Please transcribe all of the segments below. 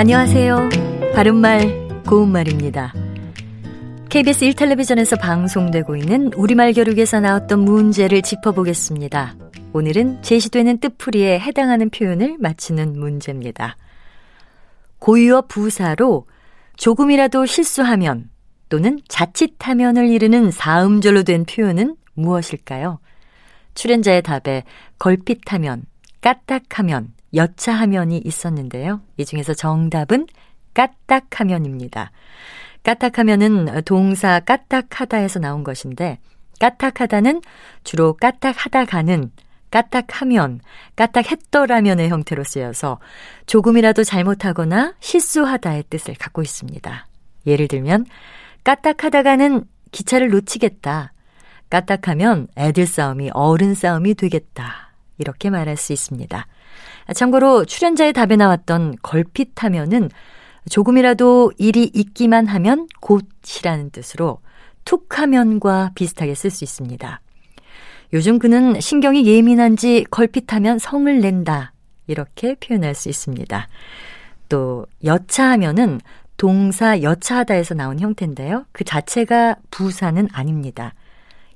안녕하세요. 바른말, 고운말입니다. KBS 1텔레비전에서 방송되고 있는 우리말 교육에서 나왔던 문제를 짚어보겠습니다. 오늘은 제시되는 뜻풀이에 해당하는 표현을 맞히는 문제입니다. 고유어 부사로 조금이라도 실수하면 또는 자칫하면을 이르는 사음절로 된 표현은 무엇일까요? 출연자의 답에 걸핏하면, 까딱하면, 여차하면이 있었는데요. 이 중에서 정답은 까딱하면입니다. 까딱하면은 동사 까딱하다에서 나온 것인데 까딱하다는 주로 까딱하다가는 까딱하면, 까딱했더라면의 형태로 쓰여서 조금이라도 잘못하거나 실수하다의 뜻을 갖고 있습니다. 예를 들면 까딱하다가는 기차를 놓치겠다. 까딱하면 애들 싸움이 어른 싸움이 되겠다. 이렇게 말할 수 있습니다. 참고로 출연자의 답에 나왔던 걸핏하면은 조금이라도 일이 있기만 하면 곧이라는 뜻으로 툭하면과 비슷하게 쓸 수 있습니다. 요즘 그는 신경이 예민한지 걸핏하면 성을 낸다. 이렇게 표현할 수 있습니다. 또 여차하면은 동사 여차하다에서 나온 형태인데요. 그 자체가 부사는 아닙니다.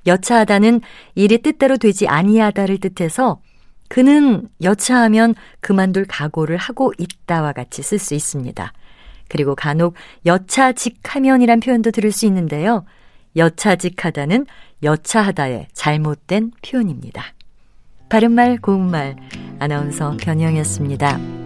여차하다는 일이 뜻대로 되지 아니하다를 뜻해서 그는 여차하면 그만둘 각오를 하고 있다와 같이 쓸 수 있습니다. 그리고 간혹 여차직하면이란 표현도 들을 수 있는데요. 여차직하다는 여차하다의 잘못된 표현입니다. 바른말 고운말 아나운서 변희영이었습니다.